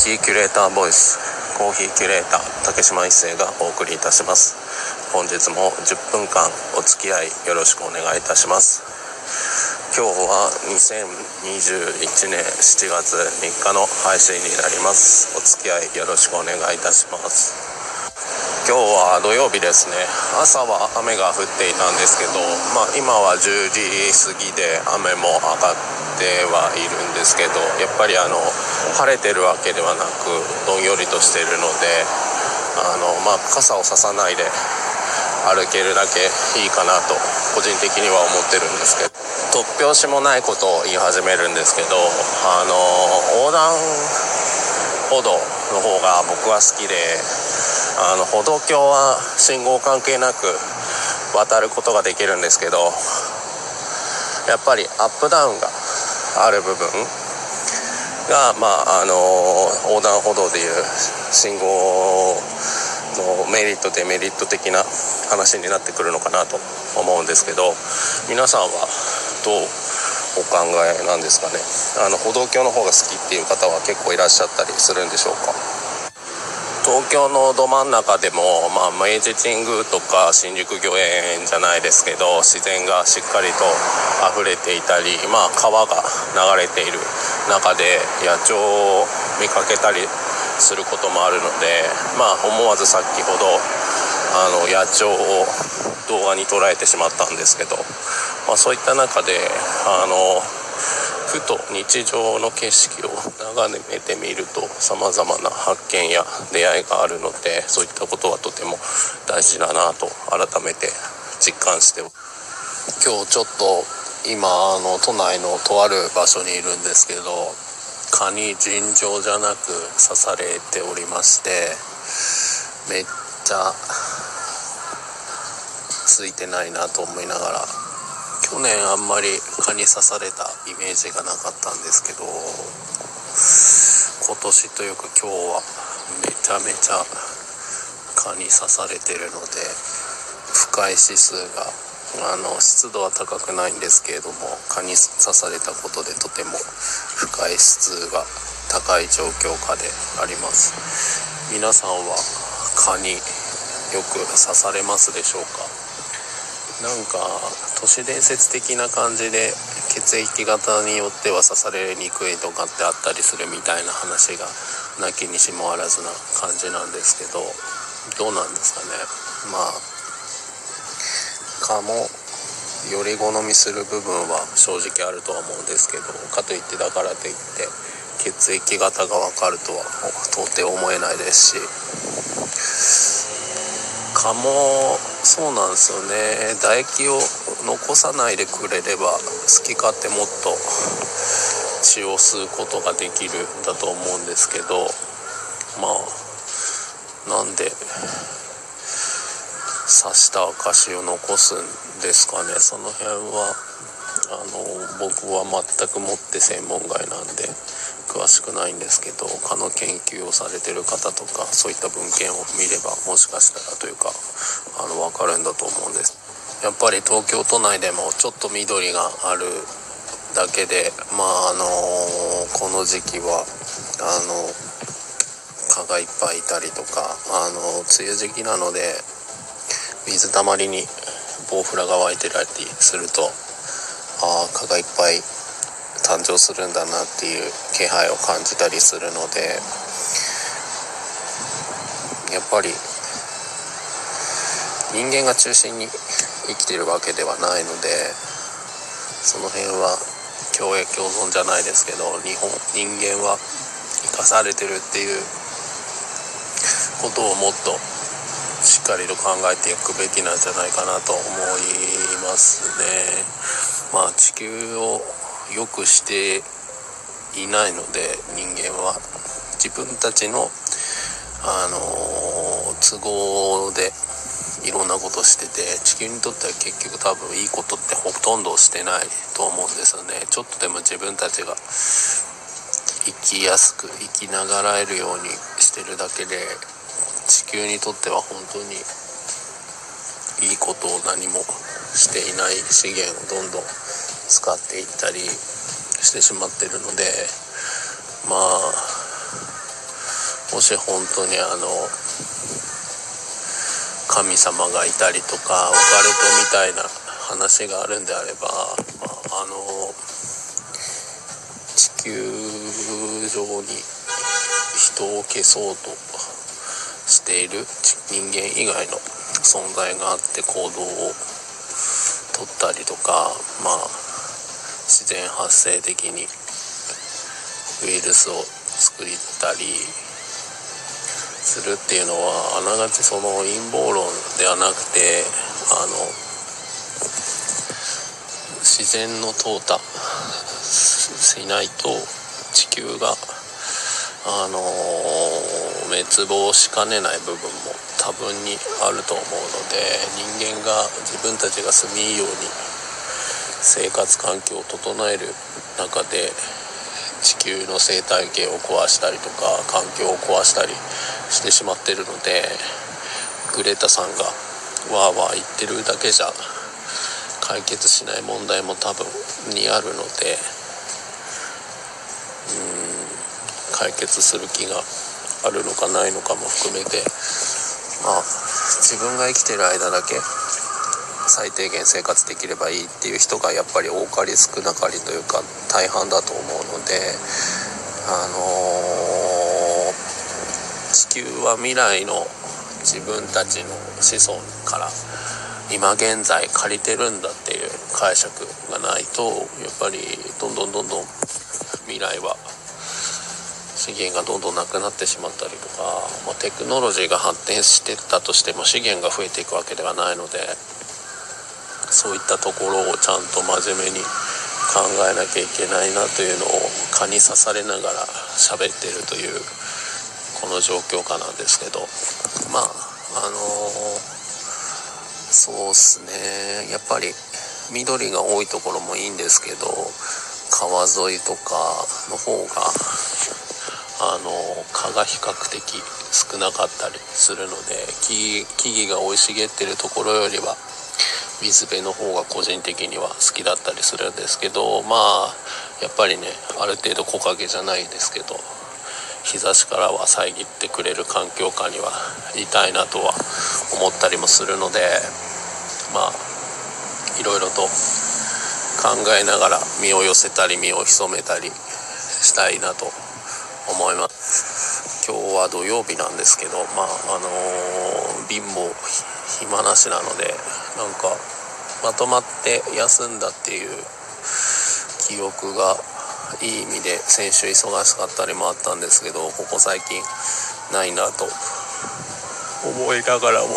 ヒーキュレーターボイス。コーヒーキュレーター竹島一生がお送りいたします。本日も10分間お付き合いよろしくお願いいたします。今日は2021年7月3日の配信になります。お付き合いよろしくお願いいたします。今日は土曜日ですね。朝は雨が降っていたんですけど、まあ、今は10時過ぎで雨も上がってはいるんですけどやっぱりあの晴れてるわけではなくどんよりとしてるのであの、まあ、傘をささないで歩けるだけいいかなと個人的には思ってるんですけど突拍子もないことを言い始めるんですけどあの横断歩道の方が僕は好きであの歩道橋は信号関係なく渡ることができるんですけどやっぱりアップダウンがある部分。がまああの横断歩道でいう信号のメリットデメリット的な話になってくるのかなと思うんですけど皆さんはどうお考えなんですかね？あの歩道橋の方が好きっていう方は結構いらっしゃったりするんでしょうか？東京のど真ん中でも、まあ、明治神宮とか新宿御苑じゃないですけど自然がしっかりと溢れていたり、まあ、川が流れている中で野鳥を見かけたりすることもあるので、まあ、思わず先ほどあの野鳥を動画に捉えてしまったんですけど、まあ、そういった中であのふと日常の景色を眺めてみるとさまざまな発見や出会いがあるのでそういったことはとても大事だなと改めて実感して今日ちょっと今あの都内のとある場所にいるんですけど蚊に尋常じゃなく刺されておりましてめっちゃついてないなと思いながら去年あんまり蚊に刺されたイメージがなかったんですけど今年というか今日はめちゃめちゃ蚊に刺されてるので不快指数があの湿度は高くないんですけれども蚊に刺されたことでとても不快指数が高い状況下であります。皆さんは蚊によく刺されますでしょうか？なんか都市伝説的な感じで血液型によっては刺されにくいとかってあったりするみたいな話がなきにしもあらずな感じなんですけどどうなんですかね？まあ蚊もより好みする部分は正直あるとは思うんですけどかといってだからといって血液型が分かるとは到底思えないですし蚊もそうなんですよね。唾液を残さないでくれれば好き勝手もっと血を吸うことができるんだと思うんですけどまあなんで刺した証を残すんですかね。その辺はあの僕は全くもって専門外なんで。詳しくないんですけど蚊の研究をされてる方とかそういった文献を見ればもしかしたらというかあの分かるんだと思うんです。やっぱり東京都内でもちょっと緑があるだけでまああのこの時期はあの蚊がいっぱいいたりとかあの梅雨時期なので水たまりにボウフラが湧いてたりするとああ蚊がいっぱい誕生するんだなっていう気配を感じたりするのでやっぱり人間が中心に生きてるわけではないのでその辺は共栄共存じゃないですけど日本人間は生かされてるっていうことをもっとしっかりと考えていくべきなんじゃないかなと思いますね。まあ地球を良くしていないので人間は自分たちのあの都合でいろんなことしてて地球にとっては結局多分いいことってほとんどしてないと思うんですよね。ちょっとでも自分たちが生きやすく生きながらえるようにしてるだけで地球にとっては本当にいいことを何もしていない資源をどんどん使っていったりしてしまってるのでまあもし本当にあの神様がいたりとかオカルトみたいな話があるんであれば、まあ、あの地球上に人を消そうとしている人間以外の存在があって行動をとったりとかまあ自然発生的にウイルスを作ったりするっていうのはあながちその陰謀論ではなくてあの自然の淘汰しないと地球があの滅亡しかねない部分も多分にあると思うので人間が自分たちが住みいいように生活環境を整える中で地球の生態系を壊したりとか環境を壊したりしてしまってるのでグレタさんがわーわー言ってるだけじゃ解決しない問題も多分にあるのでうん解決する気があるのかないのかも含めてまあ自分が生きてる間だけ最低限生活できればいいっていう人がやっぱり多かり少なかりというか大半だと思うのであのー、地球は未来の自分たちの子孫から今現在借りてるんだっていう解釈がないとやっぱりどんどんどんどん未来は資源がどんどんなくなってしまったりとか、まあ、テクノロジーが発展してったとしても資源が増えていくわけではないのでそういったところをちゃんと真面目に考えなきゃいけないなというのを蚊に刺されながら喋ってるというこの状況下なんですけどまああのー、そうっすね。やっぱり緑が多いところもいいんですけど川沿いとかの方があの蚊が比較的少なかったりするので木々が生い茂ってるところよりは水辺の方が個人的には好きだったりするんですけどまあやっぱりねある程度木陰じゃないですけど日差しからは遮ってくれる環境下にはいたいなとは思ったりもするのでまあいろいろと考えながら身を寄せたり身を潜めたりしたいなと思います。今日は土曜日なんですけどまああのー、貧乏暇なしなのでなんかまとまって休んだっていう記憶がいい意味で先週忙しかったりもあったんですけどここ最近ないなと思いながらも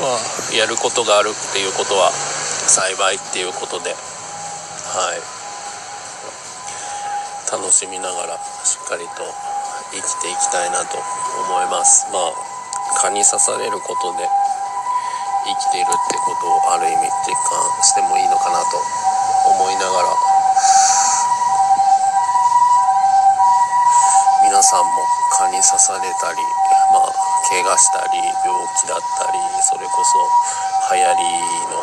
まあやることがあるっていうことは幸いっていうことではい。楽しみながらしっかりと生きていきたいなと思います。まあ蚊に刺されることで生きているってことをある意味実感してもいいのかなと思いながら皆さんも蚊に刺されたりまあ怪我したり病気だったりそれこそ流行りの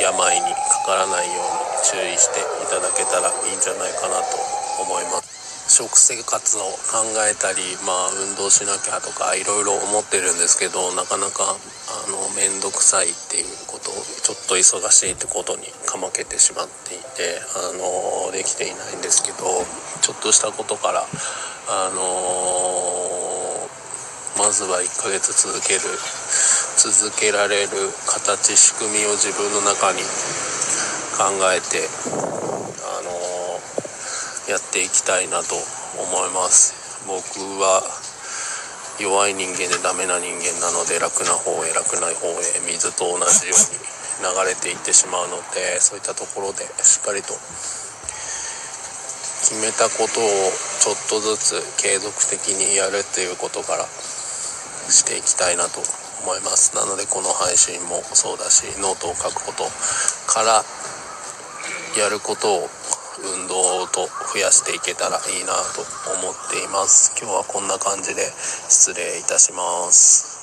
病にかからないように注意していただけたらいいんじゃないかなと思います。食生活を考えたり、まあ、運動しなきゃとかいろいろ思ってるんですけどなかなかあの面倒くさいっていうことをちょっと忙しいってことにかまけてしまっていてあのできていないんですけどちょっとしたことからあのまずは1ヶ月続ける続けられる形仕組みを自分の中に考えてやっていきたいなと思います。僕は弱い人間でダメな人間なので楽な方へ楽な方へ水と同じように流れていってしまうのでそういったところでしっかりと決めたことをちょっとずつ継続的にやるっていうことからしていきたいなと思います。なのでこの配信もそうだしノートを書くことからやることを運動と増やしていけたらいいなと思っています。今日はこんな感じで失礼いたします。